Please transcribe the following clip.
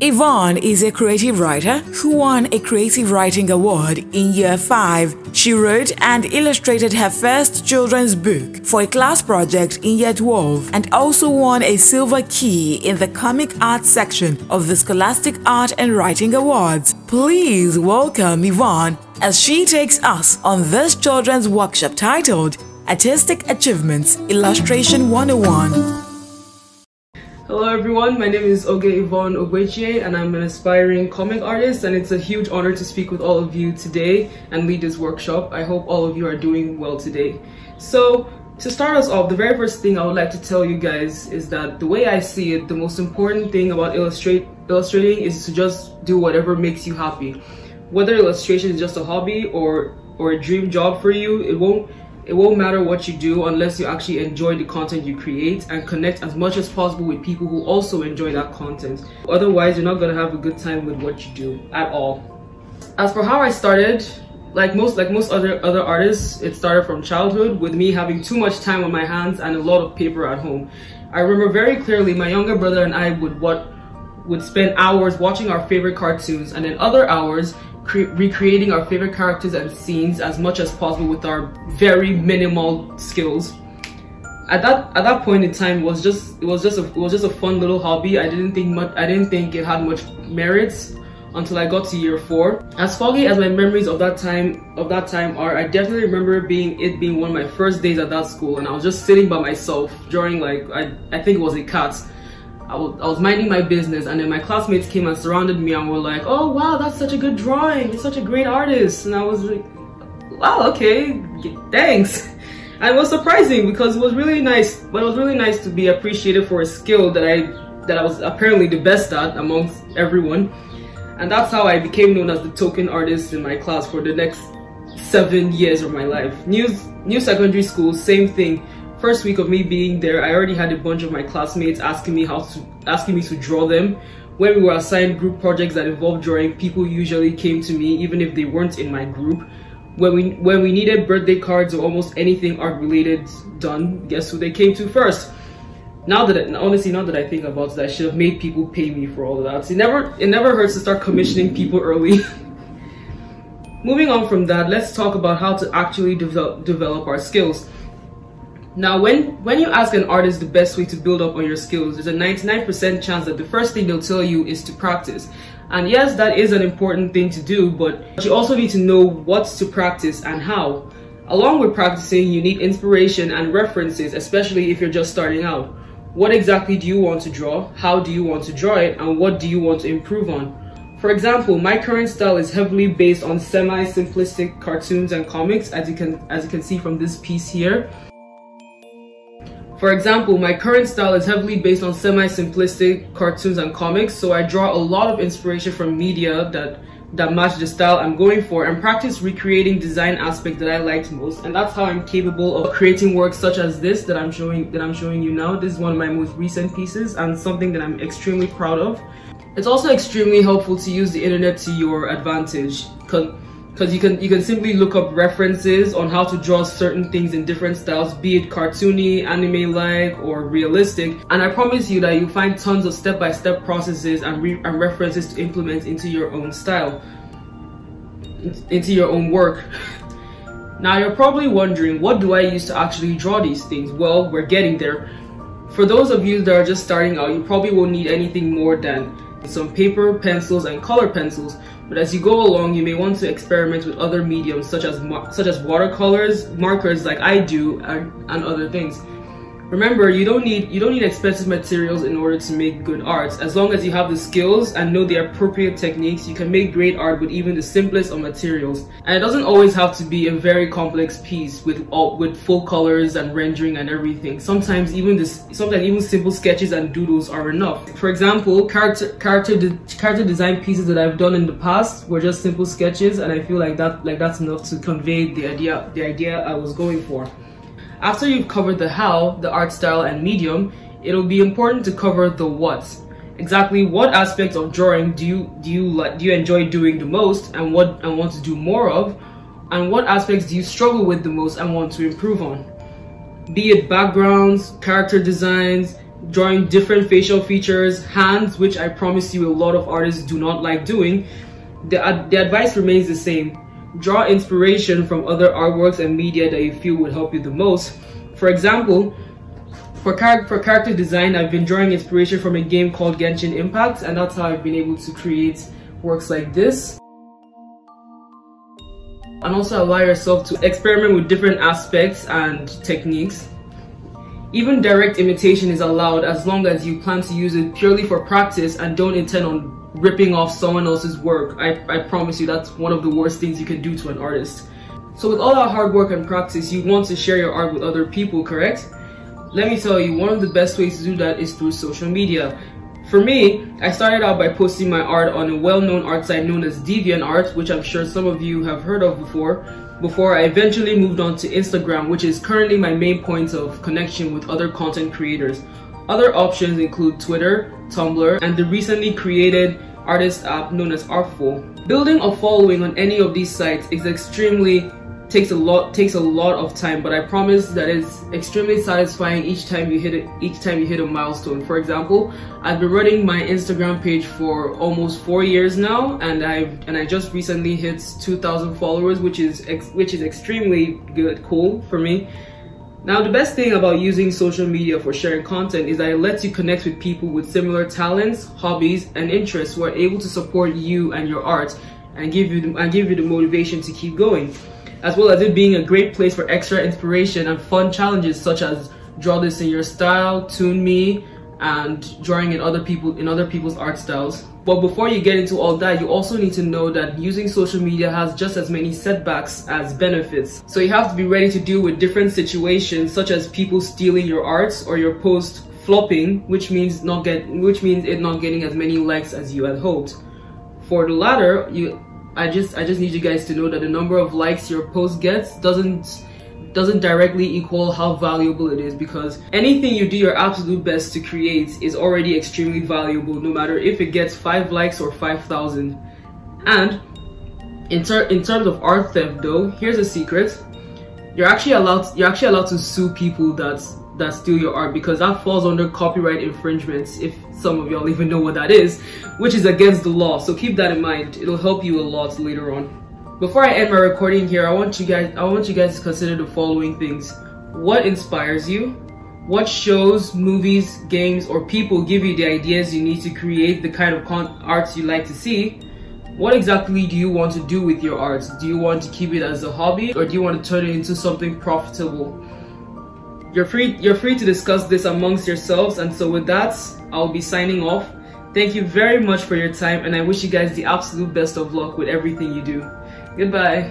Yvonne is a creative writer who won a Creative Writing Award in year 5. She wrote and illustrated her first children's book for a class project in year 12 and also won a Silver Key in the Comic Arts section of the Scholastic Art and Writing Awards. Please welcome Yvonne as she takes us on this children's workshop titled Artistic Achievements Illustration 101. Hello everyone, my name is Oge Yvonne Ogbechie and I'm an aspiring comic artist and it's a huge honor to speak with all of you today and lead this workshop. I hope all of you are doing well today. So to start us off, the very first thing I would like to tell you guys is that the way I see it, the most important thing about illustrate illustrating is to just do whatever makes you happy. Whether illustration is just a hobby or or a dream job for you, it won't it won't matter what you do unless you actually enjoy the content you create and connect as much as possible with people who also enjoy that content. Otherwise, you're not gonna have a good time with what you do at all. As for how I started, like most like most other other artists, it started from childhood with me having too much time on my hands and a lot of paper at home. I remember very clearly my younger brother and I would what would spend hours watching our favorite cartoons and then other hours recreating our favorite characters and scenes as much as possible with our very minimal skills. At that at that point in time, was just it was just a it was just a fun little hobby. I didn't think much. I didn't think it had much merits until I got to year four. As foggy as my memories of that time of that time are, I definitely remember being it being one of my first days at that school, and I was just sitting by myself drawing like I I think it was a cat I was, was minding my business and then my classmates came and surrounded me and were like, oh wow, that's such a good drawing. You're such a great artist. And I was like, wow, okay, thanks. And it was surprising because it was really nice, but it was really nice to be appreciated for a skill that I that I was apparently the best at amongst everyone. And that's how I became known as the token artist in my class for the next seven years of my life. New, new secondary school, same thing first week of me being there, I already had a bunch of my classmates asking me how to asking me to draw them. When we were assigned group projects that involved drawing, people usually came to me even if they weren't in my group. When we when we needed birthday cards or almost anything art related done, guess who they came to first? Now that it, honestly, now that I think about it, I should have made people pay me for all of that. It never it never hurts to start commissioning people early. Moving on from that, let's talk about how to actually develop develop our skills. Now, when, when you ask an artist the best way to build up on your skills, there's a 99% chance that the first thing they'll tell you is to practice. And yes, that is an important thing to do, but you also need to know what to practice and how. Along with practicing, you need inspiration and references, especially if you're just starting out. What exactly do you want to draw? How do you want to draw it? And what do you want to improve on? For example, my current style is heavily based on semi-simplistic cartoons and comics, as you can as you can see from this piece here. For example, my current style is heavily based on semi-simplistic cartoons and comics, so I draw a lot of inspiration from media that that match the style I'm going for and practice recreating design aspects that I liked most and that's how I'm capable of creating works such as this that I'm showing that I'm showing you now. This is one of my most recent pieces and something that I'm extremely proud of. It's also extremely helpful to use the internet to your advantage because you can you can simply look up references on how to draw certain things in different styles be it cartoony anime like or realistic. And i promise you that you'll find tons of step-by-step -step processes and, re and references to implement into your own style into your own work. Now you're probably wondering what do i use to actually draw these things? Well we're getting there. For those of you that are just starting out you probably won't need anything more than some paper pencils and color pencils but as you go along, you may want to experiment with other mediums such as such as watercolors, markers like I do, and, and other things. Remember, you don't need you don't need expensive materials in order to make good art. As long as you have the skills and know the appropriate techniques, you can make great art with even the simplest of materials. And it doesn't always have to be a very complex piece with all, with full colors and rendering and everything. Sometimes even this sometimes even simple sketches and doodles are enough. For example, character character de character design pieces that I've done in the past were just simple sketches, and I feel like that like that's enough to convey the idea the idea I was going for. After you've covered the how, the art style and medium, it'll be important to cover the what. Exactly what aspects of drawing do you do you like do you enjoy doing the most and what and want to do more of? And what aspects do you struggle with the most and want to improve on? Be it backgrounds, character designs, drawing different facial features, hands, which I promise you a lot of artists do not like doing, the, the advice remains the same. Draw inspiration from other artworks and media that you feel would help you the most. For example, for, char for character design, I've been drawing inspiration from a game called Genshin Impact, and that's how I've been able to create works like this. And also allow yourself to experiment with different aspects and techniques. Even direct imitation is allowed as long as you plan to use it purely for practice and don't intend on ripping off someone else's work. I, I promise you that's one of the worst things you can do to an artist. So with all that hard work and practice, you want to share your art with other people, correct? Let me tell you, one of the best ways to do that is through social media. For me, I started out by posting my art on a well-known art site known as DeviantArt, which I'm sure some of you have heard of before, before I eventually moved on to Instagram, which is currently my main point of connection with other content creators. Other options include Twitter, Tumblr, and the recently created artist app known as Artfol. Building a following on any of these sites is extremely takes a lot takes a lot of time but i promise that it's extremely satisfying each time you hit it each time you hit a milestone for example i've been running my instagram page for almost four years now and i've and i just recently hit 2000 followers which is which is extremely good cool for me now the best thing about using social media for sharing content is that it lets you connect with people with similar talents hobbies and interests who are able to support you and your art and give you the, and give you the motivation to keep going as well as it being a great place for extra inspiration and fun challenges such as draw this in your style, toon me, and drawing in other people in other people's art styles. But before you get into all that, you also need to know that using social media has just as many setbacks as benefits. So you have to be ready to deal with different situations such as people stealing your arts or your post flopping, which means not get which means it not getting as many likes as you had hoped. For the latter, you I just I just need you guys to know that the number of likes your post gets doesn't doesn't directly equal how valuable it is because anything you do your absolute best to create is already extremely valuable no matter if it gets 5 likes or 5000 and in, ter in terms of art theft though here's a secret. You're actually allowed you're actually allowed to sue people that that steal your art because that falls under copyright infringements if some of y'all even know what that is which is against the law. So keep that in mind. It'll help you a lot later on before i end my recording here i want you guys i want you guys to consider the following things. What inspires you? What shows movies games or people give you the ideas you need to create the kind of arts you like to see? What exactly do you want to do with your art do you want to keep it as a hobby or do you want to turn it into something profitable? You're free you're free to discuss this amongst yourselves and so with that I'll be signing off. Thank you very much for your time and I wish you guys the absolute best of luck with everything you do. Goodbye.